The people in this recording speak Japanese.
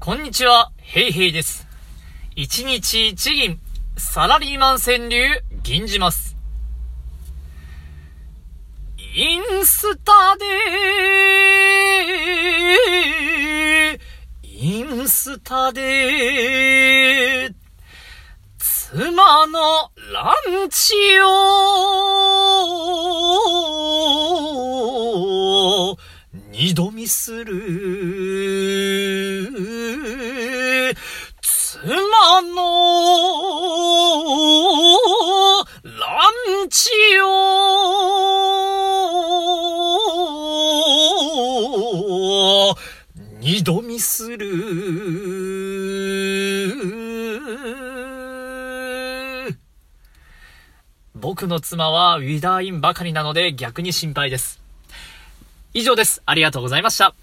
こんにちは、ヘイヘイです。一日一銀、サラリーマン川柳、銀じます。インスタで、インスタで、妻のランチを、二度見する。妻のランチを二度見する。僕の妻はウィダーインばかりなので逆に心配です。以上です。ありがとうございました。